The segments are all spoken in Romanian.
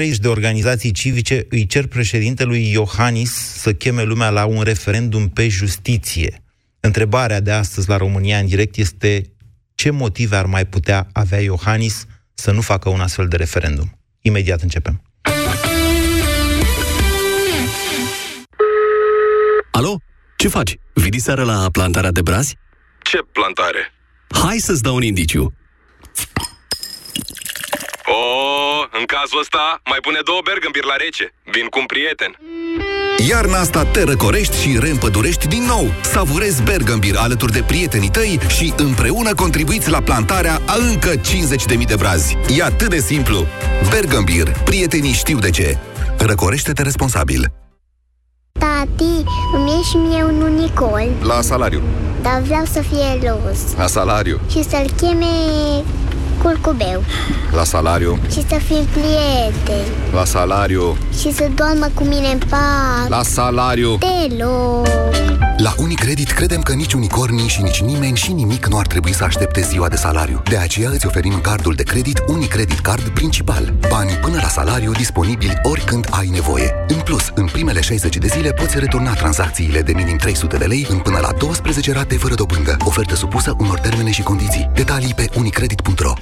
30 de organizații civice îi cer președintelui Iohannis să cheme lumea la un referendum pe justiție. Întrebarea de astăzi la România în direct este ce motive ar mai putea avea Iohannis să nu facă un astfel de referendum. Imediat începem. Alo? Ce faci? Vii seara la plantarea de brazi? Ce plantare? Hai să-ți dau un indiciu. Oh, în cazul ăsta, mai pune două bergambir la rece. Vin cu un prieten. Iarna asta te răcorești și reîmpădurești din nou. Savurezi Bergambir alături de prietenii tăi și împreună contribuiți la plantarea a încă 50.000 de brazi. E atât de simplu. Bergambir. Prietenii știu de ce. Răcorește-te responsabil. Tati, îmi e și mie un unicol, La salariu. dar vreau să fie roz La salariu. și să-l cheme curcubeu La salariu. și să fim prieteni La salariu. și să doarmă cu mine în pat La salariu. deloc. La Unicredit credem că nici unicornii și nici nimeni și nimic nu ar trebui să aștepte ziua de salariu. De aceea îți oferim cardul de credit Unicredit Card principal. Bani până la salariu disponibili oricând ai nevoie. În plus, în primele 60 de zile poți returna tranzacțiile de minim 300 de lei în până la 12 rate fără dobândă. Ofertă supusă unor termene și condiții. Detalii pe unicredit.ro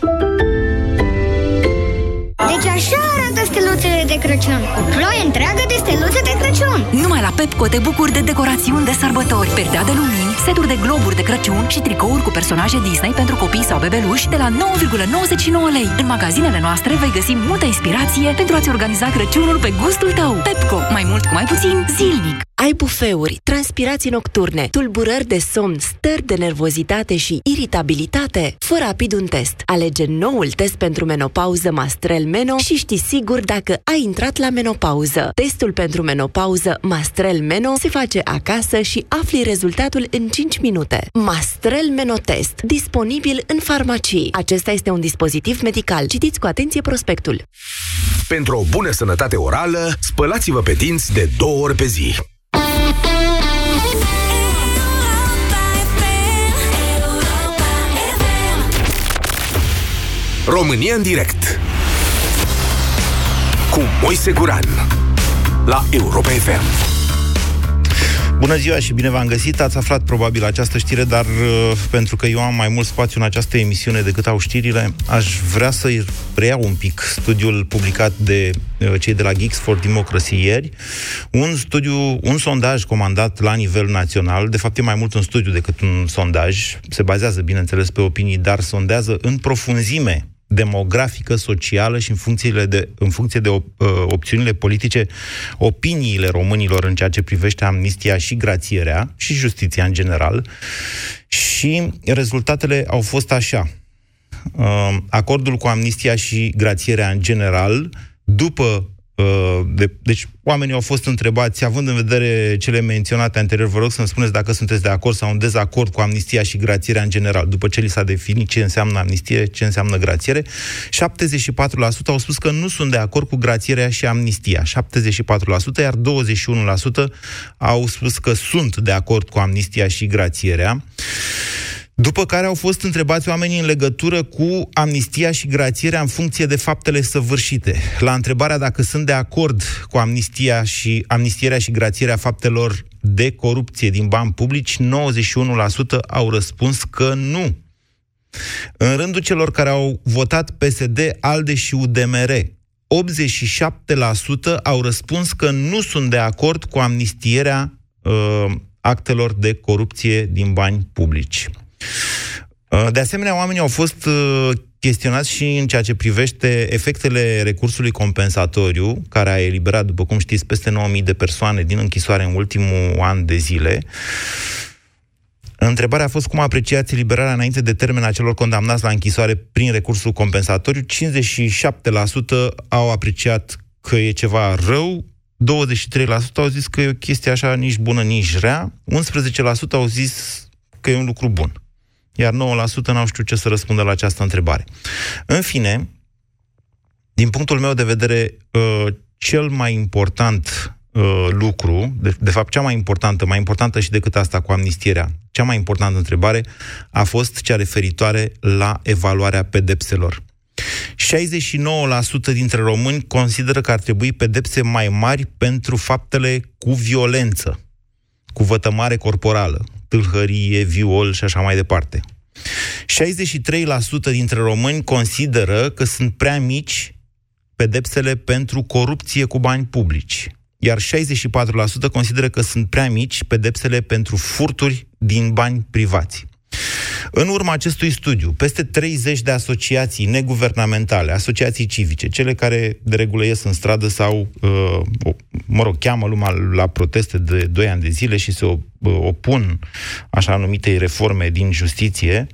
Deci așa arată steluțele de Crăciun. O ploaie întreagă de steluțe de Crăciun. Numai la Pepco te bucuri de decorațiuni de sărbători, perdea de lumini, seturi de globuri de Crăciun și tricouri cu personaje Disney pentru copii sau bebeluși de la 9,99 lei. În magazinele noastre vei găsi multă inspirație pentru a-ți organiza Crăciunul pe gustul tău. Pepco, mai mult cu mai puțin, zilnic. Ai bufeuri, transpirații nocturne, tulburări de somn, stări de nervozitate și iritabilitate? Fă rapid un test. Alege noul test pentru menopauză Mastrel Meno și știi sigur dacă ai intrat la menopauză. Testul pentru menopauză Mastrel Meno se face acasă și afli rezultatul în 5 minute. Mastrel Meno Test, disponibil în farmacii. Acesta este un dispozitiv medical. Citiți cu atenție prospectul. Pentru o bună sănătate orală, spălați-vă pe dinți de două ori pe zi. România în direct cu Moise Guran la Europa FM. Bună ziua și bine v-am găsit. Ați aflat probabil această știre, dar uh, pentru că eu am mai mult spațiu în această emisiune decât au știrile, aș vrea să preiau un pic studiul publicat de uh, cei de la Geeks for Democracy ieri. Un studiu, un sondaj comandat la nivel național, de fapt e mai mult un studiu decât un sondaj, se bazează, bineînțeles, pe opinii, dar sondează în profunzime demografică, socială și în, funcțiile de, în funcție de op, uh, opțiunile politice, opiniile românilor în ceea ce privește amnistia și grațierea și justiția în general. Și rezultatele au fost așa. Uh, acordul cu amnistia și grațierea în general, după Uh, de, deci oamenii au fost întrebați, având în vedere cele menționate anterior, vă rog să-mi spuneți dacă sunteți de acord sau în dezacord cu amnistia și grațierea în general, după ce li s-a definit ce înseamnă amnistie, ce înseamnă grațiere. 74% au spus că nu sunt de acord cu grațierea și amnistia, 74%, iar 21% au spus că sunt de acord cu amnistia și grațierea. După care au fost întrebați oamenii în legătură cu amnistia și grațierea în funcție de faptele săvârșite. La întrebarea dacă sunt de acord cu amnistia și amnistierea și grațierea faptelor de corupție din bani publici, 91% au răspuns că nu. În rândul celor care au votat PSD, ALDE și UDMR, 87% au răspuns că nu sunt de acord cu amnistierea uh, actelor de corupție din bani publici. Uh, de asemenea, oamenii au fost uh, chestionați și în ceea ce privește efectele recursului compensatoriu, care a eliberat, după cum știți, peste 9.000 de persoane din închisoare în ultimul an de zile. Întrebarea a fost cum apreciați eliberarea înainte de termen a celor condamnați la închisoare prin recursul compensatoriu. 57% au apreciat că e ceva rău, 23% au zis că e o chestie așa nici bună, nici rea, 11% au zis că e un lucru bun iar 9% n-au știut ce să răspundă la această întrebare. În fine, din punctul meu de vedere, uh, cel mai important uh, lucru, de, de fapt cea mai importantă, mai importantă și decât asta cu amnistierea, cea mai importantă întrebare a fost cea referitoare la evaluarea pedepselor. 69% dintre români consideră că ar trebui pedepse mai mari pentru faptele cu violență, cu vătămare corporală, tâlhărie, viol și așa mai departe. 63% dintre români consideră că sunt prea mici pedepsele pentru corupție cu bani publici, iar 64% consideră că sunt prea mici pedepsele pentru furturi din bani privați. În urma acestui studiu, peste 30 de asociații neguvernamentale, asociații civice, cele care de regulă ies în stradă sau, uh, mă rog, cheamă lumea la proteste de 2 ani de zile și se uh, opun așa numitei reforme din justiție,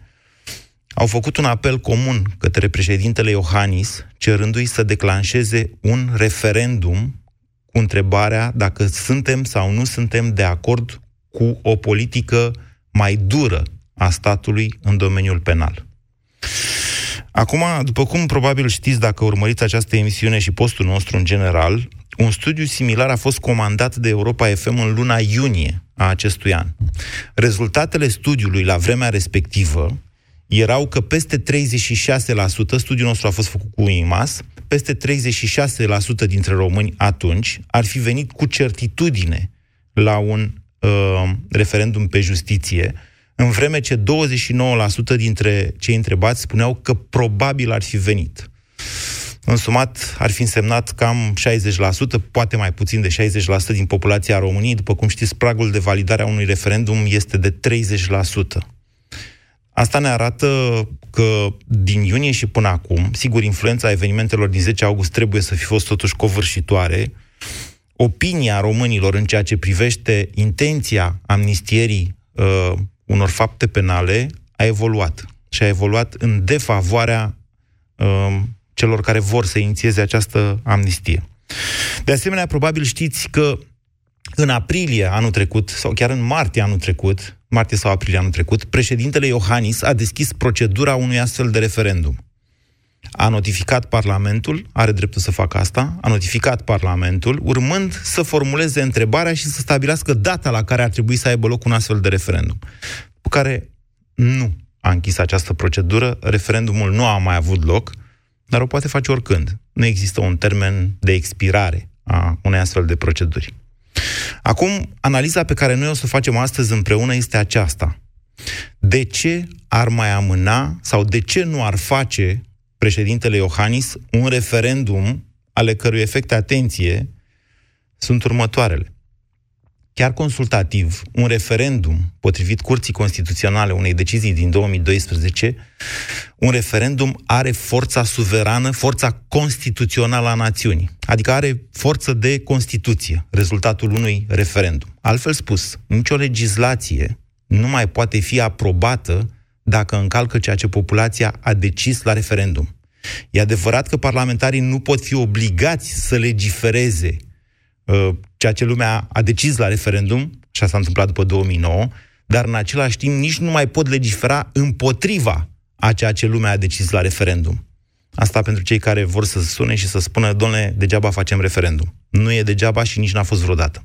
au făcut un apel comun către președintele Iohannis, cerându-i să declanșeze un referendum cu întrebarea dacă suntem sau nu suntem de acord cu o politică mai dură a statului în domeniul penal. Acum, după cum probabil știți dacă urmăriți această emisiune și postul nostru în general, un studiu similar a fost comandat de Europa FM în luna iunie a acestui an. Rezultatele studiului la vremea respectivă erau că peste 36%, studiul nostru a fost făcut cu IMAS, peste 36% dintre români atunci ar fi venit cu certitudine la un uh, referendum pe justiție, în vreme ce 29% dintre cei întrebați spuneau că probabil ar fi venit. În sumat, ar fi însemnat cam 60%, poate mai puțin de 60% din populația României. După cum știți, pragul de validare a unui referendum este de 30%. Asta ne arată că din iunie și până acum, sigur, influența evenimentelor din 10 august trebuie să fi fost totuși covârșitoare, opinia românilor în ceea ce privește intenția amnistierii uh, unor fapte penale a evoluat. Și a evoluat în defavoarea uh, celor care vor să inițieze această amnistie. De asemenea, probabil știți că în aprilie anul trecut, sau chiar în martie anul trecut, martie sau aprilie anul trecut, președintele Iohannis a deschis procedura unui astfel de referendum. A notificat Parlamentul, are dreptul să facă asta, a notificat Parlamentul, urmând să formuleze întrebarea și să stabilească data la care ar trebui să aibă loc un astfel de referendum. Cu care nu a închis această procedură, referendumul nu a mai avut loc, dar o poate face oricând. Nu există un termen de expirare a unei astfel de proceduri. Acum, analiza pe care noi o să o facem astăzi împreună este aceasta. De ce ar mai amâna sau de ce nu ar face președintele Iohannis un referendum ale cărui efecte, atenție, sunt următoarele chiar consultativ, un referendum, potrivit Curții Constituționale, unei decizii din 2012, un referendum are forța suverană, forța constituțională a națiunii. Adică are forță de Constituție, rezultatul unui referendum. Altfel spus, nicio legislație nu mai poate fi aprobată dacă încalcă ceea ce populația a decis la referendum. E adevărat că parlamentarii nu pot fi obligați să legifereze uh, ceea ce lumea a decis la referendum, și asta s-a întâmplat după 2009, dar în același timp nici nu mai pot legifera împotriva a ceea ce lumea a decis la referendum. Asta pentru cei care vor să sune și să spună, domnule, degeaba facem referendum. Nu e degeaba și nici n-a fost vreodată.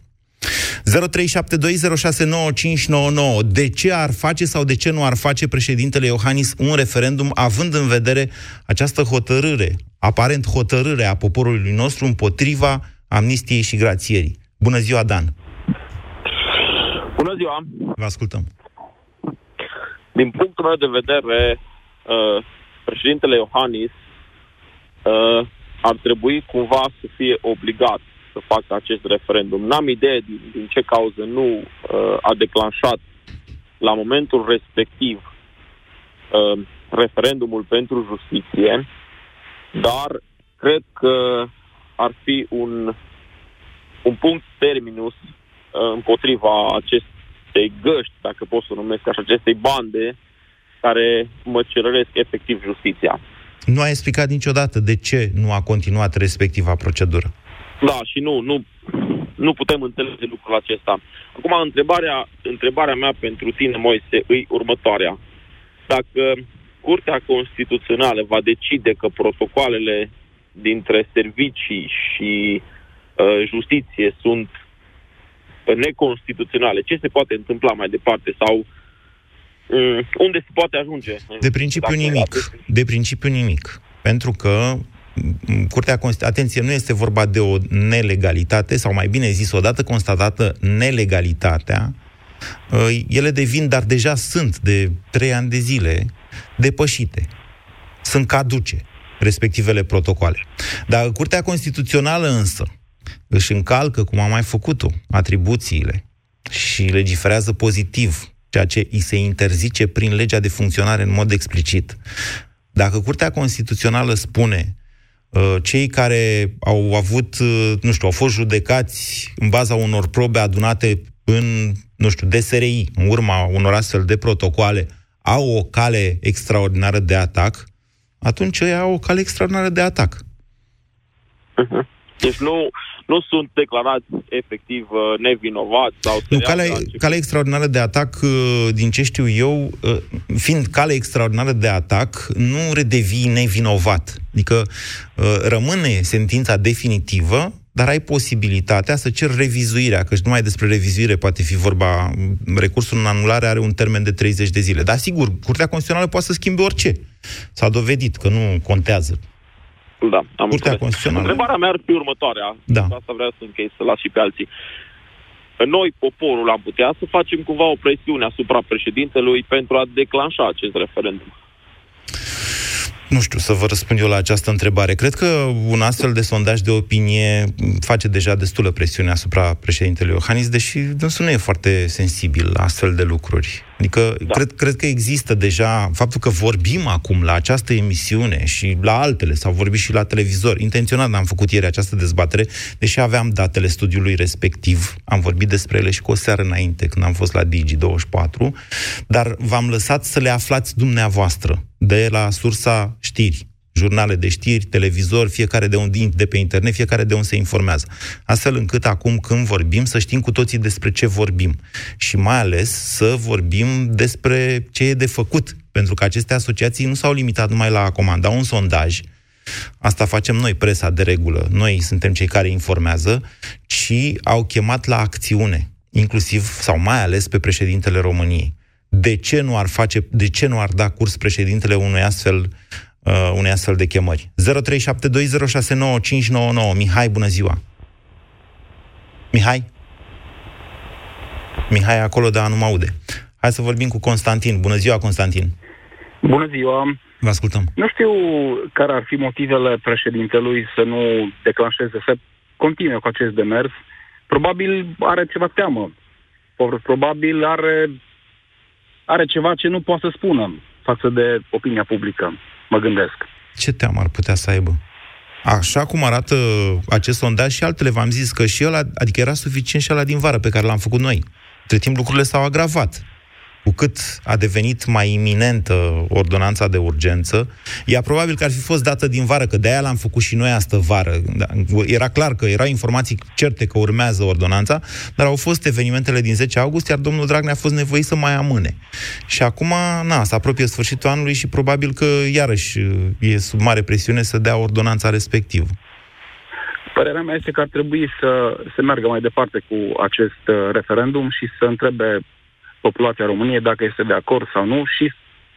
0372069599. De ce ar face sau de ce nu ar face președintele Iohannis un referendum având în vedere această hotărâre, aparent hotărâre a poporului nostru împotriva amnistiei și grațierii? Bună ziua, Dan! Bună ziua! Vă ascultăm. Din punctul meu de vedere, uh, președintele Iohannis uh, ar trebui cumva să fie obligat să facă acest referendum. N-am idee din, din ce cauză nu uh, a declanșat la momentul respectiv referendumul pentru justiție, dar cred că ar fi un un punct terminus uh, împotriva acestei găști, dacă pot să o numesc așa, acestei bande care măcerăresc efectiv justiția. Nu a explicat niciodată de ce nu a continuat respectiva procedură. Da, și nu, nu, nu putem înțelege lucrul acesta. Acum, întrebarea, întrebarea mea pentru tine, Moise, îi următoarea. Dacă Curtea Constituțională va decide că protocoalele dintre servicii și Uh, justiție sunt neconstituționale, ce se poate întâmpla mai departe sau um, unde se poate ajunge? De principiu nimic. De principiu nimic. Pentru că Curtea Constituțională, atenție, nu este vorba de o nelegalitate, sau mai bine zis, odată constatată nelegalitatea, uh, ele devin, dar deja sunt de trei ani de zile, depășite. Sunt caduce respectivele protocoale. Dar Curtea Constituțională însă își încalcă, cum a mai făcut-o, atribuțiile și legiferează pozitiv, ceea ce îi se interzice prin legea de funcționare în mod explicit. Dacă Curtea Constituțională spune uh, cei care au avut, uh, nu știu, au fost judecați în baza unor probe adunate în, nu știu, DSRI, în urma unor astfel de protocoale, au o cale extraordinară de atac, atunci ei au o cale extraordinară de atac. Uh-huh. Deci nu, nu sunt declarați efectiv uh, nevinovați sau... Nu, calea, calea extraordinară de atac, uh, din ce știu eu, uh, fiind cale extraordinară de atac, nu redevii nevinovat. Adică rămâne sentința definitivă, dar ai posibilitatea să cer revizuirea, că numai despre revizuire poate fi vorba. Recursul în anulare are un termen de 30 de zile. Dar sigur, Curtea Constituțională poate să schimbe orice. S-a dovedit că nu contează. Da, am Curtea Constituțională. Întrebarea mea ar fi următoarea. Da. Asta vreau să închei, să las și pe alții. Noi, poporul, am putea să facem cumva o presiune asupra președintelui pentru a declanșa acest referendum. Nu știu să vă răspund eu la această întrebare. Cred că un astfel de sondaj de opinie face deja destulă presiune asupra președintelui Iohannis, deși dânsul nu e foarte sensibil la astfel de lucruri. Adică da. cred, cred că există deja faptul că vorbim acum la această emisiune și la altele, sau vorbit și la televizor. Intenționat am făcut ieri această dezbatere, deși aveam datele studiului respectiv. Am vorbit despre ele și cu o seară înainte, când am fost la Digi24, dar v-am lăsat să le aflați dumneavoastră de la sursa știri, jurnale de știri, televizor, fiecare de unde de pe internet, fiecare de unde se informează. Astfel încât acum când vorbim să știm cu toții despre ce vorbim și mai ales să vorbim despre ce e de făcut, pentru că aceste asociații nu s-au limitat numai la a comanda un sondaj, Asta facem noi, presa de regulă. Noi suntem cei care informează, ci au chemat la acțiune, inclusiv sau mai ales pe președintele României de ce nu ar face, de ce nu ar da curs președintele unui astfel, uh, unei astfel de chemări. 0372069599. Mihai, bună ziua! Mihai? Mihai acolo, dar nu mă aude. Hai să vorbim cu Constantin. Bună ziua, Constantin! Bună ziua! Vă ascultăm. Nu știu care ar fi motivele președintelui să nu declanșeze, să continue cu acest demers. Probabil are ceva teamă. Probabil are are ceva ce nu poate să spună față de opinia publică, mă gândesc. Ce teamă ar putea să aibă? Așa cum arată acest sondaj și altele, v-am zis că și ăla, adică era suficient și ăla din vară pe care l-am făcut noi. Între timp lucrurile s-au agravat cu cât a devenit mai iminentă ordonanța de urgență, ea probabil că ar fi fost dată din vară, că de-aia l-am făcut și noi astă vară. Da, era clar că erau informații certe că urmează ordonanța, dar au fost evenimentele din 10 august, iar domnul Dragnea a fost nevoit să mai amâne. Și acum, na, se apropie sfârșitul anului și probabil că iarăși e sub mare presiune să dea ordonanța respectivă. Părerea mea este că ar trebui să se meargă mai departe cu acest uh, referendum și să întrebe populația României dacă este de acord sau nu și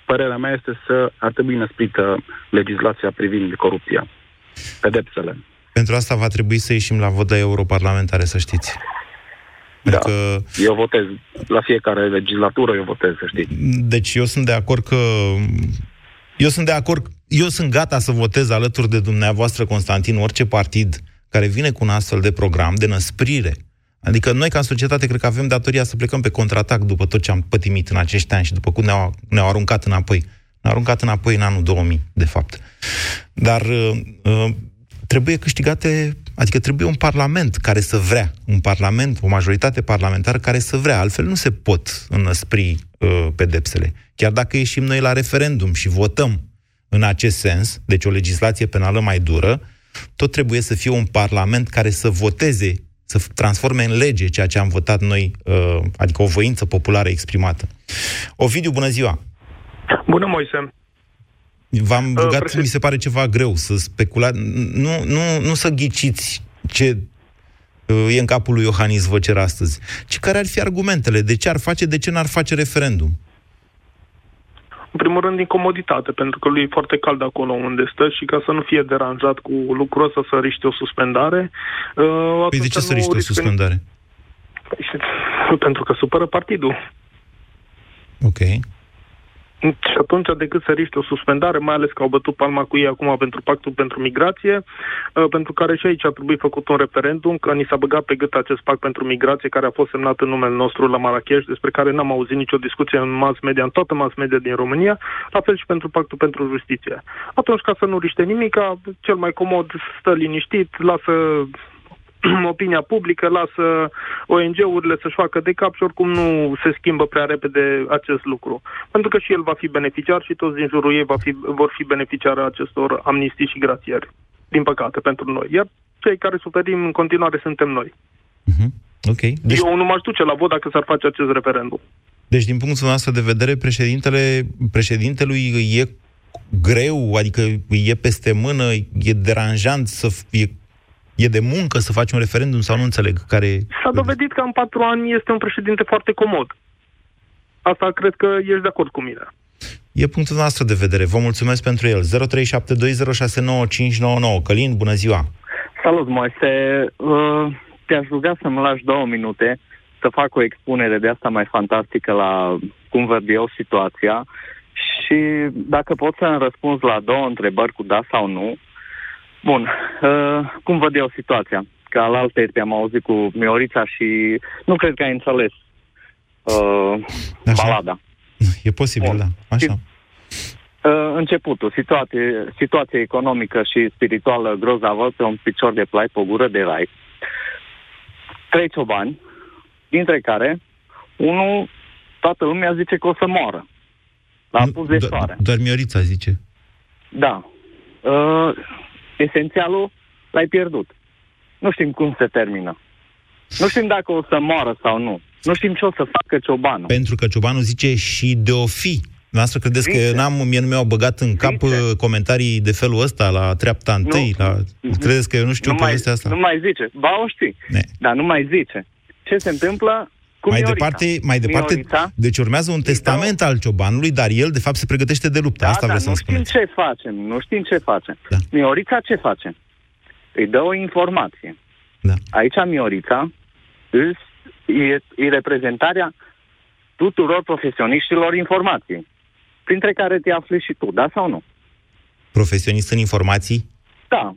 părerea mea este să ar trebui năsprită legislația privind corupția, pedepsele. Pentru asta va trebui să ieșim la vot de europarlamentare, să știți. Da, că... eu votez. La fiecare legislatură eu votez, să știți. Deci eu sunt de acord că... Eu sunt de acord, eu sunt gata să votez alături de dumneavoastră, Constantin, orice partid care vine cu un astfel de program de năsprire Adică noi, ca societate, cred că avem datoria să plecăm pe contraatac după tot ce am pătimit în acești ani și după cum ne-au, ne-au aruncat înapoi. Ne-au aruncat înapoi în anul 2000, de fapt. Dar uh, uh, trebuie câștigate, adică trebuie un parlament care să vrea, un parlament, o majoritate parlamentară care să vrea, altfel nu se pot înăspri uh, pedepsele. Chiar dacă ieșim noi la referendum și votăm în acest sens, deci o legislație penală mai dură, tot trebuie să fie un parlament care să voteze să transforme în lege ceea ce am votat noi, uh, adică o voință populară exprimată. Ovidiu, bună ziua! Bună, Moise! V-am uh, rugat, uh, mi se pare ceva greu să speculați, nu, nu, nu să ghiciți ce uh, e în capul lui Iohannis vă cer astăzi, ci care ar fi argumentele, de ce ar face, de ce n-ar face referendum? În primul rând, din comoditate, pentru că lui e foarte cald acolo unde stă și ca să nu fie deranjat cu lucrul ăsta să riște o suspendare. Uh, păi de ce să riște o suspendare? Pentru că supără partidul. Ok. Și atunci, decât să riște o suspendare, mai ales că au bătut palma cu ei acum pentru pactul pentru migrație, uh, pentru care și aici a trebuit făcut un referendum, că ni s-a băgat pe gât acest pact pentru migrație, care a fost semnat în numele nostru la Marrakesh, despre care n-am auzit nicio discuție în mass media, în toată mass media din România, la fel și pentru pactul pentru justiție. Atunci, ca să nu riște nimic, cel mai comod stă liniștit, lasă opinia publică, lasă ONG-urile să-și facă de cap și oricum nu se schimbă prea repede acest lucru. Pentru că și el va fi beneficiar și toți din jurul ei va fi, vor fi beneficiari acestor amnistiți și grațieri. Din păcate, pentru noi. Iar cei care suferim în continuare suntem noi. Uh-huh. Ok. Deci... Eu nu m-aș duce la vot dacă s-ar face acest referendum. Deci, din punctul nostru de vedere, președintele, președintelui e greu, adică e peste mână, e deranjant să fie E de muncă să faci un referendum sau nu înțeleg care... S-a dovedit că în patru ani este un președinte foarte comod. Asta cred că ești de acord cu mine. E punctul nostru de vedere. Vă mulțumesc pentru el. 0372069599. Călin, bună ziua! Salut, Moise! Uh, te-aș ruga să-mi lași două minute să fac o expunere de asta mai fantastică la cum văd eu situația și dacă pot să-mi răspunzi la două întrebări cu da sau nu, Bun. Uh, cum văd eu situația? Că al alte te-am auzit cu Miorița și nu cred că ai înțeles uh, balada. E posibil, Bun. da. Așa. Uh, începutul, situație, situație economică și spirituală grozavă pe un picior de plai pe o gură de rai. Trei ciobani, dintre care unul, toată lumea zice că o să moară. La pus de soare. Doar Miorița zice. Da. Uh, esențialul l-ai pierdut. Nu știm cum se termină. Nu știm dacă o să moară sau nu. Nu știm ce o să facă ciobanul. Pentru că ciobanul zice și de o fi. Noastră credeți Zice. că n-am, mie nu mi-au băgat în cap Zice. Uh, comentarii de felul ăsta la treapta întâi? Nu. La... Credeți că eu nu știu nu povestea mai, asta? Nu mai zice. Ba, o știi. Ne. Dar nu mai zice. Ce se întâmplă cu mai departe, mai departe, Miorița, deci urmează un testament al ciobanului, dar el, de fapt, se pregătește de luptă. Da, Asta da, vreau să-mi spuneți. Nu știm ce facem, nu știm ce facem. Da. Miorița ce face? Îi dă o informație. Da. Aici Miorița e, e reprezentarea tuturor profesioniștilor informației, printre care te afli și tu, da sau nu? Profesionist în informații? Da.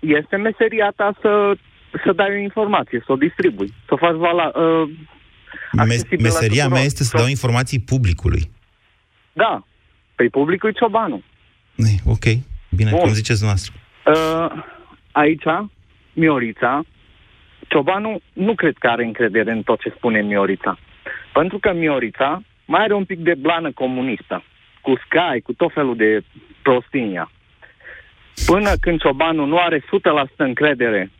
Este meseria ta să, să dai o informație, să o distribui, să o faci vala, uh, Mes- meseria mea este să dau informații publicului. Da. Păi publicul e ciobanul. Ok. Bine, Bun. cum ziceți noastră. Uh, aici, Miorița, ciobanul nu cred că are încredere în tot ce spune Miorița. Pentru că Miorița mai are un pic de blană comunistă, cu Sky, cu tot felul de prostinia. Până când ciobanul nu are 100% încredere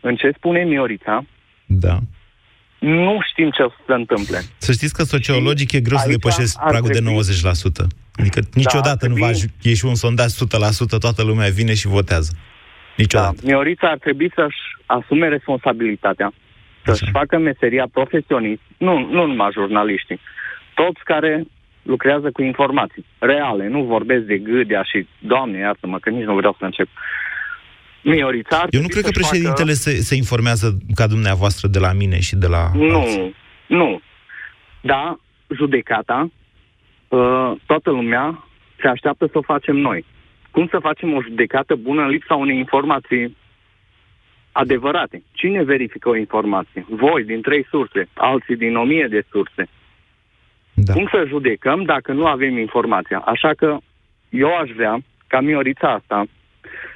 în ce spune Miorița, da nu știm ce o să se întâmple. Să știți că sociologic și e greu să depășesc pragul trebui... de 90%. Adică niciodată da, trebui... nu va ieși un sondaj 100%, toată lumea vine și votează. Niciodată. Da. Miorița ar trebui să-și asume responsabilitatea, să-și Așa. facă meseria profesionist, nu, nu numai jurnaliștii, toți care lucrează cu informații reale, nu vorbesc de gâdea și, Doamne, iartă-mă, că nici nu vreau să încep. Miorița Eu nu cred că președintele facă... se, se informează ca dumneavoastră de la mine și de la... Nu, alții. nu. Da, judecata, uh, toată lumea se așteaptă să o facem noi. Cum să facem o judecată bună în lipsa unei informații adevărate? Cine verifică o informație? Voi, din trei surse, alții din o mie de surse. Da. Cum să judecăm dacă nu avem informația? Așa că eu aș vrea ca Miorița asta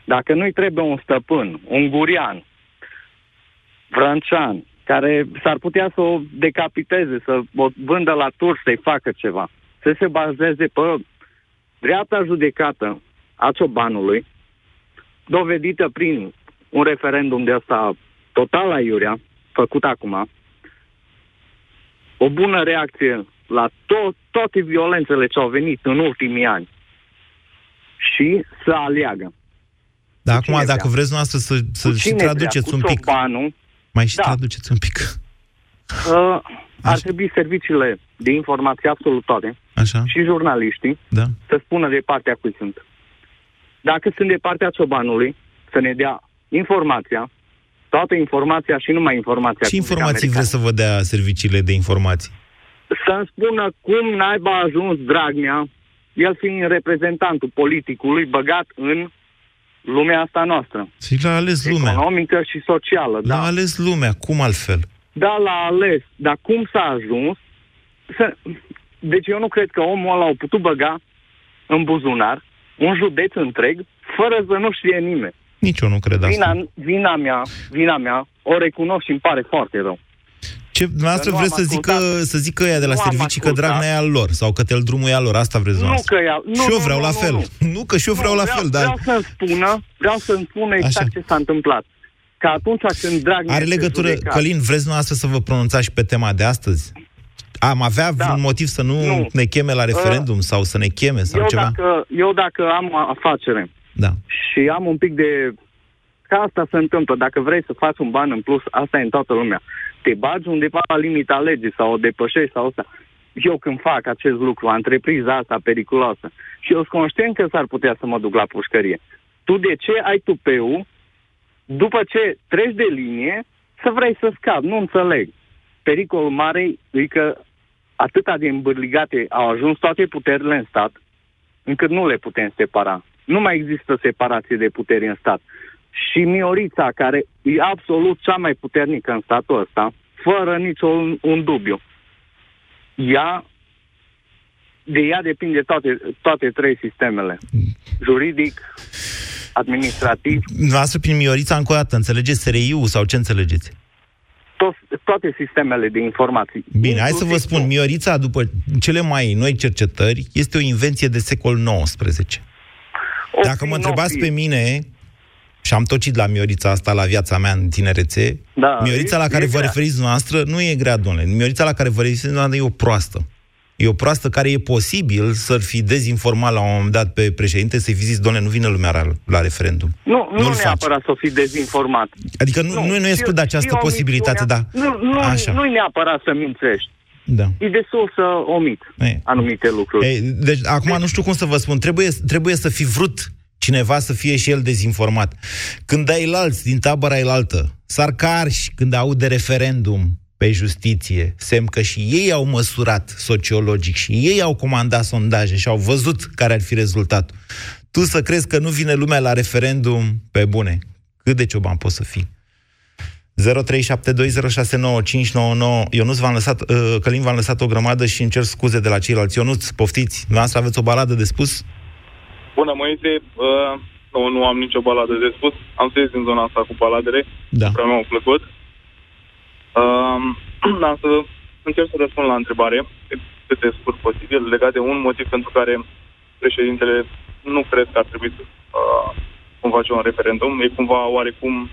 dacă nu-i trebuie un stăpân, un gurian, vrăncean, care s-ar putea să o decapiteze, să o vândă la tur, să-i facă ceva, să se bazeze pe dreapta judecată a ciobanului, dovedită prin un referendum de asta total la Iurea, făcut acum, o bună reacție la to- toate violențele ce au venit în ultimii ani și să aleagă. Dar acum, dacă vrea? vreți noastră să, să și traduceți vrea? un pic... Ciobanul, mai și da. traduceți un pic. Uh, ar trebui serviciile de informație absolut toate, Așa. Așa. și jurnaliștii Da. să spună de partea cui sunt. Dacă sunt de partea ciobanului, să ne dea informația, toată informația și numai informația. Ce cum zic informații vreți să vă dea serviciile de informații? să-mi spună cum naiba a ajuns Dragnea, el fiind reprezentantul politicului băgat în lumea asta noastră. Și l-a ales lumea. Economică și socială, da. L-a ales lumea. Cum altfel? Da, l-a ales. Dar cum s-a ajuns? Să... Deci eu nu cred că omul ăla au putut băga în buzunar un județ întreg fără să nu știe nimeni. Nici eu nu cred asta. Vina, vina mea, vina mea, o recunosc și îmi pare foarte rău. Ce, dumneavoastră Că nu vreți am să zică, ascultat. să zică ăia de la Nu am servicii că ascultat. Dragnea e al lor sau că tel drumul e al lor. Asta vreți Nu dumneavoastră. că ea... Nu, și eu nu, vreau nu, la nu, fel. Nu, Nu, că și eu vreau la vreau, fel, dar Vreau să-mi spună, vreau să-mi spună exact Așa. ce s-a întâmplat. Că atunci când Dragnea are este legătură, judecat- Călin, vreți dumneavoastră să vă pronunțați și pe tema de astăzi? Am avea Da. vreun motiv să nu, Nu. ne cheme la referendum sau să ne cheme sau eu ceva? Dacă, eu dacă am afacere Da. și am un pic de... Ca asta se întâmplă. Dacă vrei să faci un ban în plus, asta e în toată lumea. Te bagi undeva la limita legii sau o depășești sau asta. Eu când fac acest lucru, întrepriza asta periculoasă, și eu sunt conștient că s-ar putea să mă duc la pușcărie. Tu de ce ai tupeu, după ce treci de linie, să vrei să scapi? Nu înțeleg. Pericolul mare e că atâta de îmbârligate au ajuns toate puterile în stat, încât nu le putem separa. Nu mai există separație de puteri în stat. Și Miorița, care e absolut cea mai puternică în statul ăsta, fără niciun un dubiu, ea, de ea depinde toate, toate trei sistemele. Juridic, administrativ, Dumneavoastră, prin Miorița, încă o dată, înțelegeți SRI-ul sau ce înțelegeți? to- toate sistemele de informații. Bine, hai să vă spun, Miorița, după cele mai noi cercetări, este o invenție de secol XIX. Dacă mă întrebați pe mine, și am tocit la Miorița asta la viața mea în tinerețe, Da, Miorița e- la care e vă grea. referiți dumneavoastră nu e grea, domnule. Miorița la care vă referiți dumneavoastră e o proastă. E o proastă care e posibil să-l fi dezinformat la un moment dat pe președinte, să-i fi zis, domnule, nu vine lumea la, la referendum. Nu, nu Nu-l faci. neapărat să fii dezinformat. Adică nu, nu, nu exclud știu- această știu posibilitate, da. omisiunea- Nu, nu, Așa. nu-i neapărat să mințești. Da. E destul să omit E. anumite lucruri. Ei, deci, acum nu știu cum să vă spun. Trebuie, trebuie să fi vrut cineva să fie și el dezinformat. Când ai alți din tabăra elaltă, sarcarși când aud de referendum pe justiție, semn că și ei au măsurat sociologic și ei au comandat sondaje și au văzut care ar fi rezultatul. Tu să crezi că nu vine lumea la referendum pe bune. Cât de cioban poți să fii? 0372069599 Ionuț v-am lăsat, uh, Călin v-am lăsat o grămadă și încerc scuze de la ceilalți. Ionuț, poftiți, dumneavoastră aveți o baladă de spus? Bună, Moise. Uh, nu, nu am nicio baladă de spus. Am trăit în zona asta cu baladele. Da. Prea mi-au plăcut. Uh, am să încerc să răspund la întrebare cât de scurt posibil, legat de un motiv pentru care președintele nu cred că ar trebui să uh, cum face un referendum. E cumva oarecum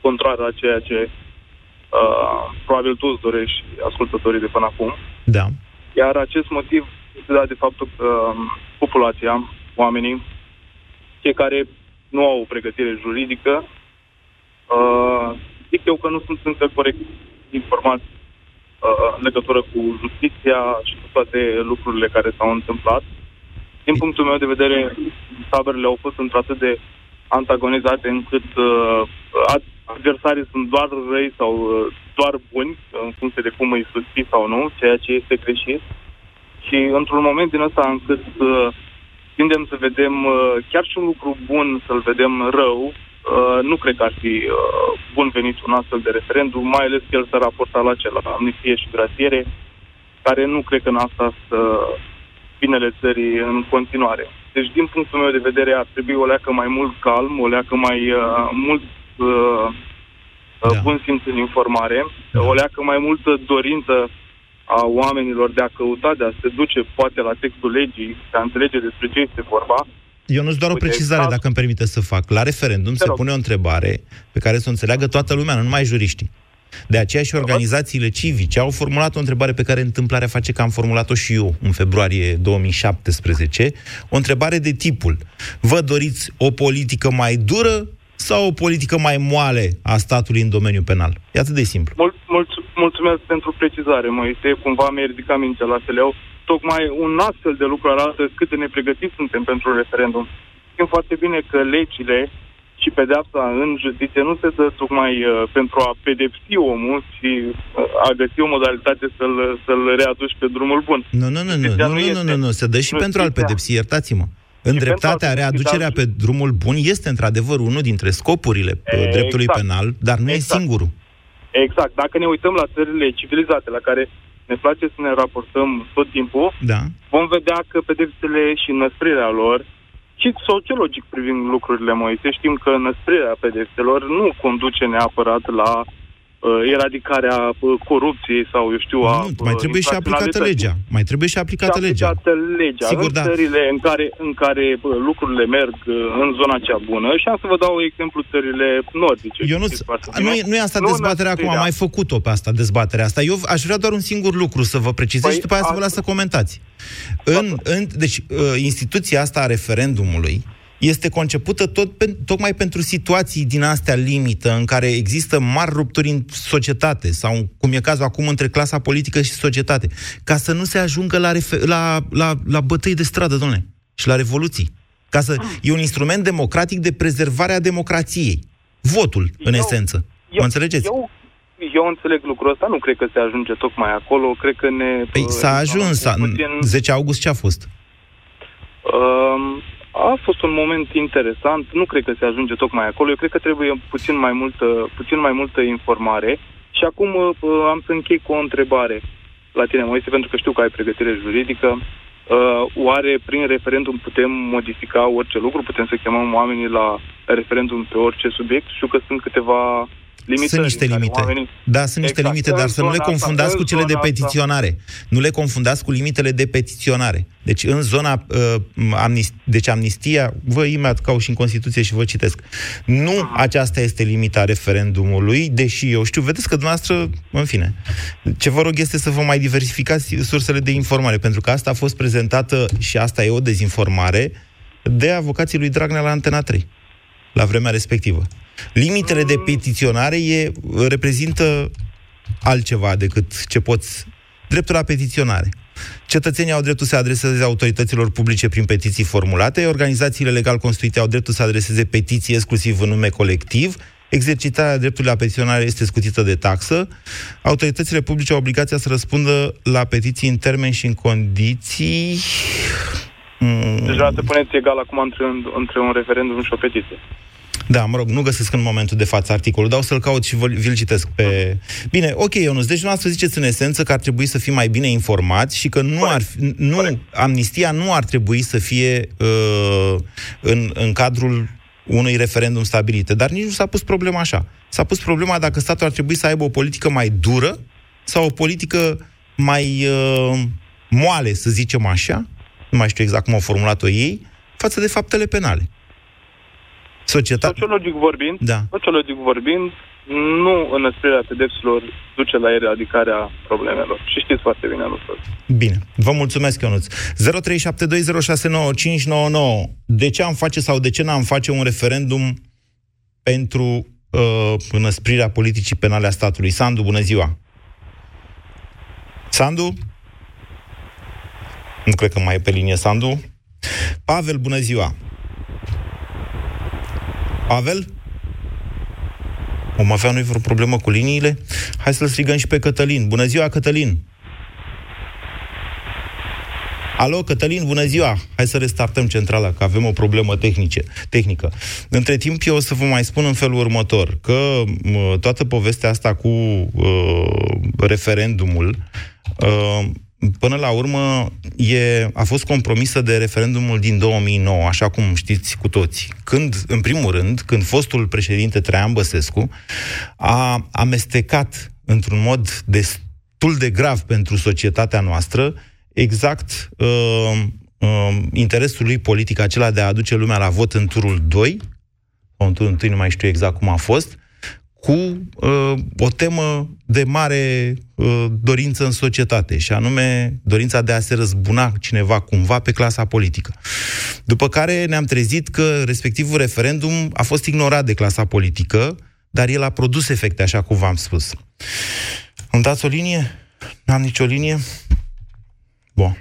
contrar la ceea ce uh, probabil tu îți dorești și ascultătorii de până acum. Da. Iar acest motiv este dat de faptul că um, populația, oamenii, cei care nu au o pregătire juridică, uh, zic eu că nu sunt încă corect informați uh, în legătură cu justiția și cu toate lucrurile care s-au întâmplat. Din punctul meu de vedere, taberele au fost într-atât de antagonizate încât uh, ad- adversarii sunt doar răi sau uh, doar buni, în funcție de cum îi susții sau nu, ceea ce este greșit. Și într-un moment din ăsta încât uh, tindem să vedem uh, chiar și un lucru bun, să-l vedem rău, uh, nu cred că ar fi uh, bun venit un astfel de referendum, mai ales că el s-a raportat la acela, la amnistie și grațiere, care nu cred că în asta să binele țării în continuare. Deci, din punctul meu de vedere, ar trebui o leacă mai mult calm, o leacă mai uh, mult uh, da. bun simț în informare, da. o leacă mai multă dorință a oamenilor de a căuta, de a se duce poate la textul legii, de a înțelege despre ce este vorba. Eu nu doar o Uite, precizare, caz- dacă îmi permite să fac. La referendum se rog. pune o întrebare pe care să o înțeleagă toată lumea, nu numai juriștii. De aceea și organizațiile civice au formulat o întrebare pe care întâmplarea face că am formulat-o și eu în februarie 2017, o întrebare de tipul Vă doriți o politică mai dură sau o politică mai moale a statului în domeniul penal? E atât de simplu. Mul- mulț- mulțumesc pentru precizare, Moise, cumva mi-ai ridicat mintea la seleu. Tocmai un astfel de lucru arată cât de nepregătiți suntem pentru referendum. Știm foarte bine că legile și pedeapsa în justiție nu se dă tocmai uh, pentru a pedepsi omul și uh, a găsi o modalitate să-l, să-l readuci pe drumul bun. Nu, nu, nu, nu, nu, nu, nu, nu, se dă și nu pentru a-l pedepsi, iertați-mă. Îndreptatea, readucerea pe drumul bun este într-adevăr unul dintre scopurile e, dreptului penal, dar nu exact. e singurul. Exact. Dacă ne uităm la țările civilizate, la care ne place să ne raportăm tot timpul, da. vom vedea că pedepsele și năsprirea lor și sociologic privind lucrurile, Moise, știm că năsprirea pedepselor nu conduce neapărat la uh, eradicarea uh, corupției sau, eu știu, a... Nu, mai trebuie și aplicată legea. Mai trebuie și aplicată, și aplicată legea. legea. Sigur, în da. țările în care, în care uh, lucrurile merg uh, în zona cea bună și am să vă dau exemplu țările nordice. Eu nu, nu, e, nu e asta nu dezbaterea acum, am mai făcut-o pe asta, dezbaterea asta. Eu aș vrea doar un singur lucru să vă precizez păi, și după aia să vă las să comentați. În, în, deci, uh, instituția asta a referendumului este concepută tot, tocmai pentru situații din astea limită, în care există mari rupturi în societate, sau cum e cazul acum între clasa politică și societate, ca să nu se ajungă la, refer- la, la, la bătăi de stradă, domnule, și la revoluții. Ca să, e un instrument democratic de prezervare a democrației. Votul, în eu, esență. Eu, mă înțelegeți? Eu, eu înțeleg lucrul ăsta, nu cred că se ajunge tocmai acolo, cred că ne... Păi s-a ajuns, puțin... 10 august ce a fost? Um, a fost un moment interesant, nu cred că se ajunge tocmai acolo, eu cred că trebuie puțin mai multă, puțin mai multă informare și acum uh, am să închei cu o întrebare la tine, Moise, pentru că știu că ai pregătire juridică. Uh, oare prin referendum putem modifica orice lucru? Putem să chemăm oamenii la referendum pe orice subiect? Știu că sunt câteva limitări. Sunt niște limite. Oamenii... Da, sunt niște exact. limite, dar să nu le confundați cu cele de petiționare. Asta. Nu le confundați cu limitele de petiționare. Deci în zona uh, amnist... deci amnistia, vă imediat cau și în Constituție și vă citesc. Nu uh-huh. aceasta este limita referendumului, deși eu știu, vedeți că dumneavoastră, în fine, ce vă rog este să vă mai diversificați sursele de informare, pentru că asta a fost prezentată și asta e o dezinformare de avocații lui Dragnea la Antena 3 la vremea respectivă. Limitele de petiționare e, reprezintă altceva decât ce poți... Dreptul la petiționare. Cetățenii au dreptul să adreseze autorităților publice prin petiții formulate, organizațiile legal constituite au dreptul să adreseze petiții exclusiv în nume colectiv, exercitarea dreptului la petiționare este scutită de taxă, autoritățile publice au obligația să răspundă la petiții în termeni și în condiții... Deci, te puneți egal acum între, între un referendum și o petiție. Da, mă rog, nu găsesc în momentul de față articolul, dau să-l caut și vi-l citesc pe... Bine, ok, Ionuț, deci dumneavoastră ziceți în esență că ar trebui să fim mai bine informați și că nu ar fi, nu, amnistia nu ar trebui să fie uh, în, în cadrul unui referendum stabilit. Dar nici nu s-a pus problema așa. S-a pus problema dacă statul ar trebui să aibă o politică mai dură sau o politică mai uh, moale, să zicem așa, nu mai știu exact cum au formulat-o ei, față de faptele penale. Societate... Sociologic vorbind, da. sociologic vorbind, nu înăsprirea pedepselor duce la eradicarea problemelor. Și știți foarte bine lucrul Bine. Vă mulțumesc, Ionuț. 0372069599. De ce am face sau de ce n-am face un referendum pentru uh, înăsprirea politicii penale a statului? Sandu, bună ziua! Sandu? Nu cred că mai e pe linie Sandu. Pavel, bună ziua! Pavel? Om avea noi vreo problemă cu liniile? Hai să-l strigăm și pe Cătălin. Bună ziua, Cătălin! Alo, Cătălin, bună ziua! Hai să restartăm centrala, că avem o problemă tehnice, tehnică. Între timp, eu o să vă mai spun în felul următor, că toată povestea asta cu uh, referendumul uh, până la urmă, e, a fost compromisă de referendumul din 2009, așa cum știți cu toți. Când, în primul rând, când fostul președinte Traian Băsescu a amestecat într-un mod destul de grav pentru societatea noastră exact uh, uh, interesul lui politic, acela de a aduce lumea la vot în turul 2, sau în turul 1, nu mai știu exact cum a fost, cu uh, o temă de mare uh, dorință în societate, și anume dorința de a se răzbuna cineva cumva pe clasa politică. După care ne-am trezit că respectivul referendum a fost ignorat de clasa politică, dar el a produs efecte, așa cum v-am spus. Îmi dați o linie? N-am nicio linie? Bun.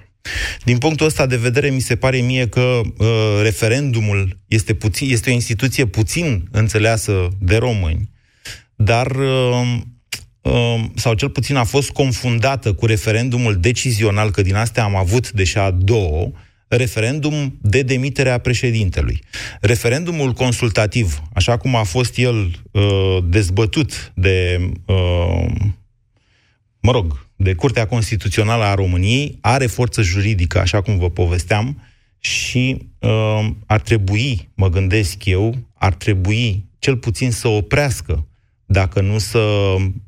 Din punctul ăsta de vedere, mi se pare mie că uh, referendumul este, puțin, este o instituție puțin înțeleasă de români, dar uh, uh, sau cel puțin a fost confundată cu referendumul decizional, că din astea am avut deja două, referendum de demitere a președintelui. Referendumul consultativ, așa cum a fost el uh, dezbătut de, uh, mă rog, de Curtea Constituțională a României, are forță juridică, așa cum vă povesteam, și uh, ar trebui, mă gândesc eu, ar trebui cel puțin să oprească, dacă nu să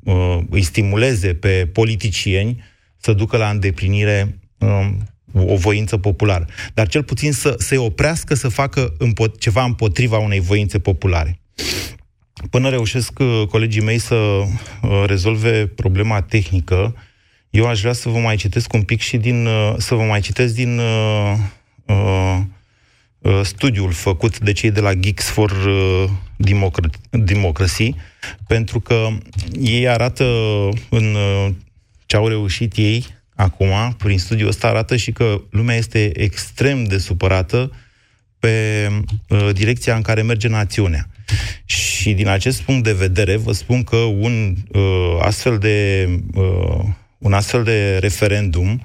uh, îi stimuleze pe politicieni să ducă la îndeplinire uh, o voință populară. Dar cel puțin să se oprească să facă împot- ceva împotriva unei voințe populare. Până reușesc uh, colegii mei să uh, rezolve problema tehnică, eu aș vrea să vă mai citesc un pic și din, uh, să vă mai citesc din uh, uh, studiul făcut de cei de la Geeks for uh, Democracy, Democracy, pentru că ei arată în uh, ce au reușit ei acum, prin studiul ăsta, arată și că lumea este extrem de supărată pe uh, direcția în care merge națiunea. Și din acest punct de vedere, vă spun că un uh, astfel de uh, un astfel de referendum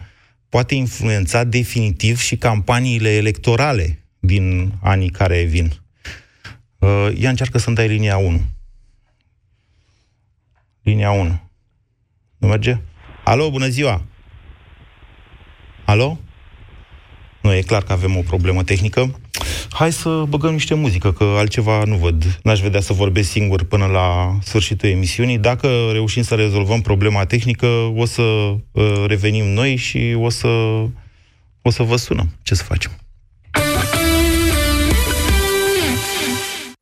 poate influența definitiv și campaniile electorale din anii care vin. Uh, ia încearcă să-mi dai linia 1. Linia 1. Nu merge? Alo, bună ziua! Alo? Nu, e clar că avem o problemă tehnică. Hai să băgăm niște muzică, că altceva nu văd. N-aș vedea să vorbesc singur până la sfârșitul emisiunii. Dacă reușim să rezolvăm problema tehnică, o să uh, revenim noi și o să, o să vă sunăm. Ce să facem?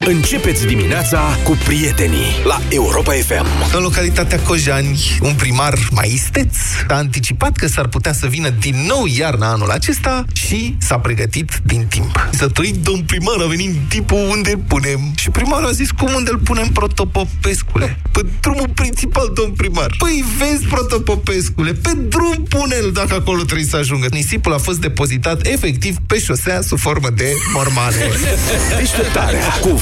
Începeți dimineața cu prietenii la Europa FM. În localitatea Cojani, un primar mai isteț a anticipat că s-ar putea să vină din nou iarna anul acesta și s-a pregătit din timp. S-a trăit, domn primar, a venit tipul unde îl punem. Și primarul a zis, cum unde îl punem, Protopopescule? Pe drumul principal, domn primar. Păi vezi, Protopopescule, pe drum pune-l dacă acolo trebuie să ajungă. Nisipul a fost depozitat efectiv pe șosea sub formă de mormane. Deșteptarea cu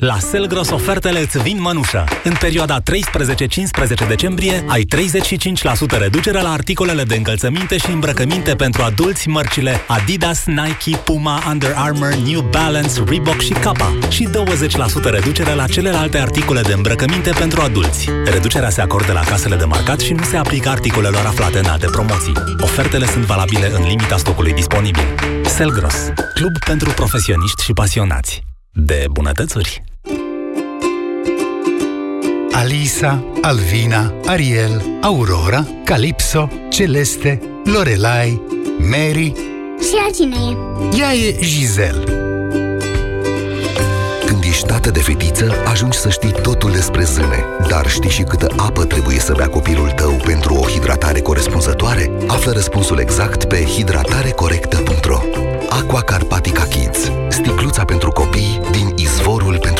La Selgros ofertele îți vin mănușă. În perioada 13-15 decembrie ai 35% reducere la articolele de încălțăminte și îmbrăcăminte pentru adulți mărcile Adidas, Nike, Puma, Under Armour, New Balance, Reebok și Kappa și 20% reducere la celelalte articole de îmbrăcăminte pentru adulți. Reducerea se acordă la casele de marcat și nu se aplică articolelor aflate în alte promoții. Ofertele sunt valabile în limita stocului disponibil. Selgros, club pentru profesioniști și pasionați de bunătățuri. Alisa, Alvina, Ariel, Aurora, Calypso, Celeste, Lorelai, Mary Și ea cine e? Ea e Giselle Când ești tată de fetiță, ajungi să știi totul despre zâne. Dar știi și câtă apă trebuie să bea copilul tău pentru o hidratare corespunzătoare? Află răspunsul exact pe hidratarecorectă.ro Aqua Carpatica Kids. Sticluța pentru copii din izvorul pentru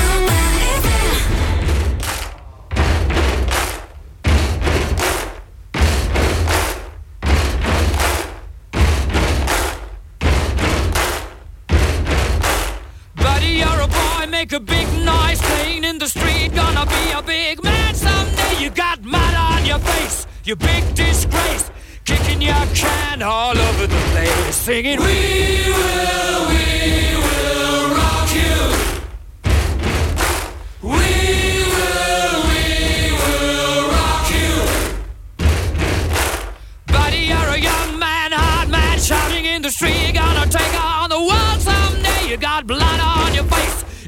make a big noise playing in the street. Gonna be a big man someday. You got mud on your face, you big disgrace. Kicking your can all over the place, singing, We will, we will rock you. We will, we will rock you. Buddy, you're a young man, hard man, shouting in the street. Gonna take on the world someday. You got blood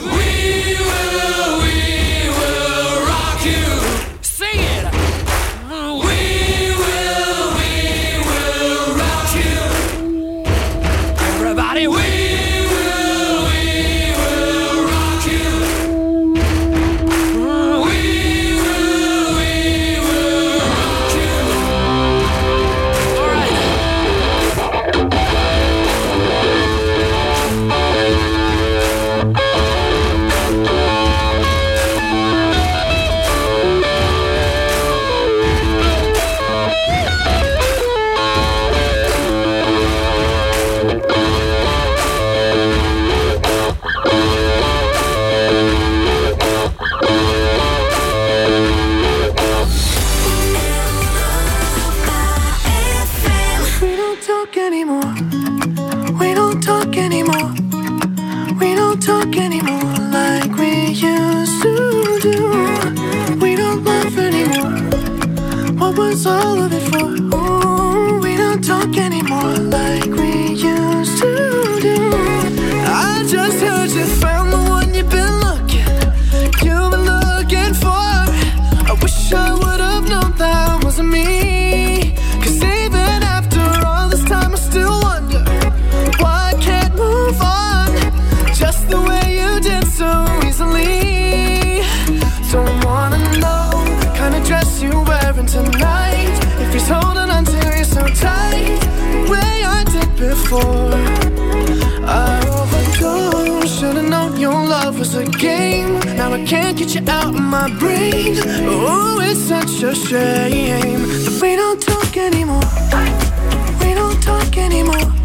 We will, we will rock you. Sing it. Before. I overdosed. Should've known your love was a game. Now I can't get you out of my brain. Oh, it's such a shame that we don't talk anymore. We don't talk anymore.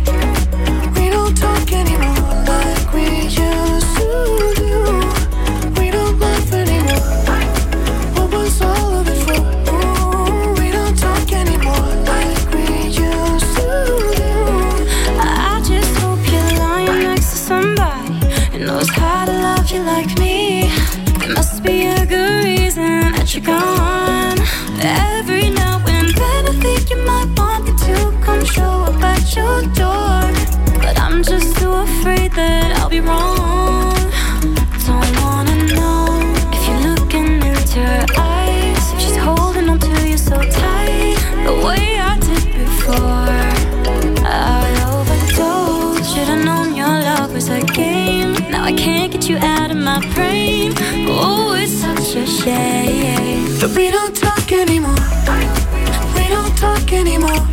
Now I can't get you out of my brain. Oh, it's such a shame that we don't talk anymore. We don't talk anymore.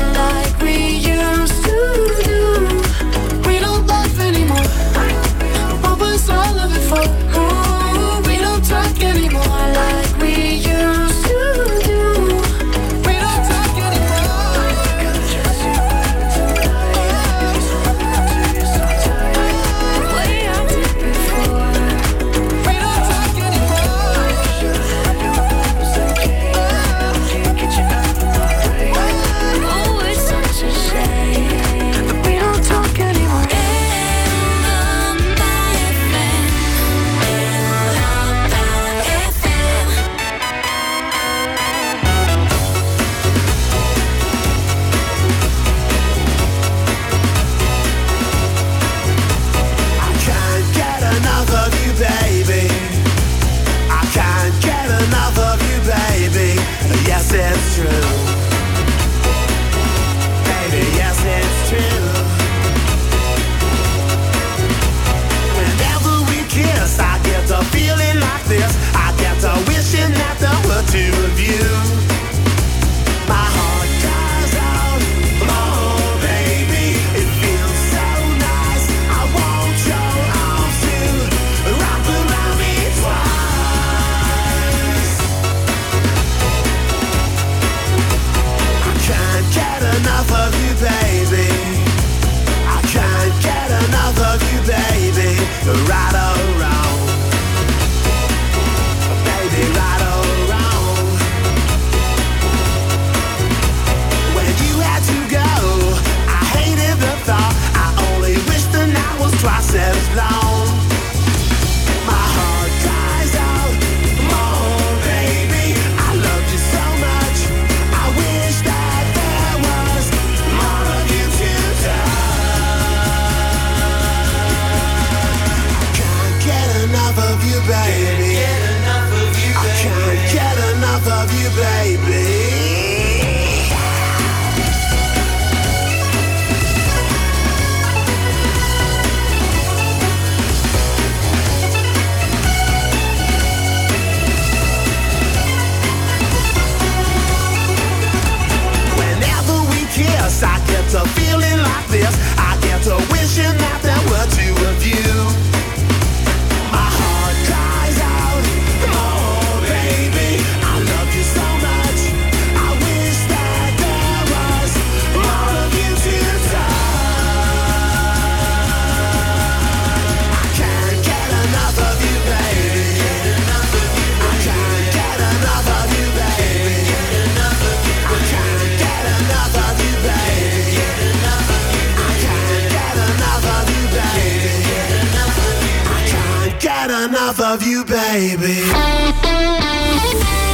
enough of you, baby.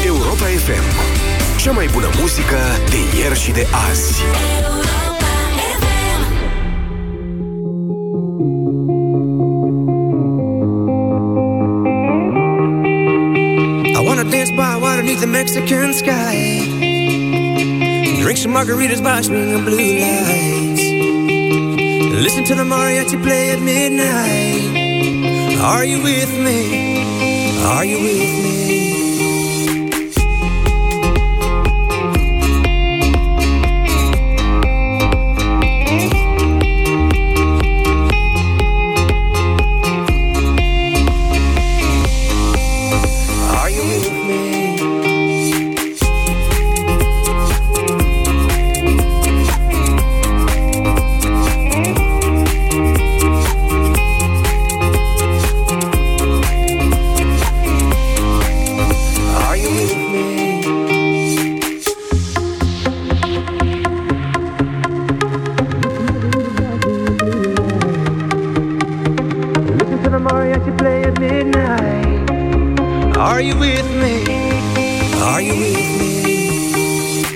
Europa FM. Cea mai bună muzică de ieri și de azi. I wanna dance by water beneath the Mexican sky. Drink some margaritas by swinging blue lights. Listen to the mariachi play at midnight. Are you with me? Are you with me?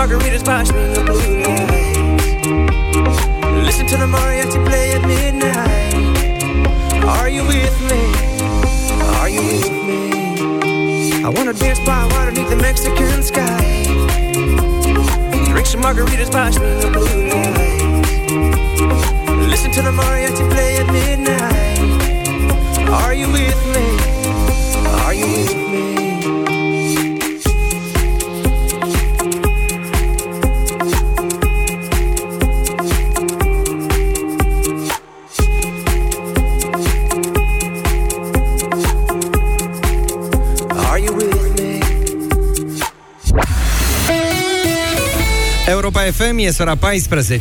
Margaritas swinging blue lights. Listen to the mariachi play at midnight. Are you with me? Are you with me? I wanna dance by water beneath the Mexican sky. Drink some margaritas swinging blue lights. Listen to the mariachi play at midnight. Are you with me? Are you with me? FM, e ora 14.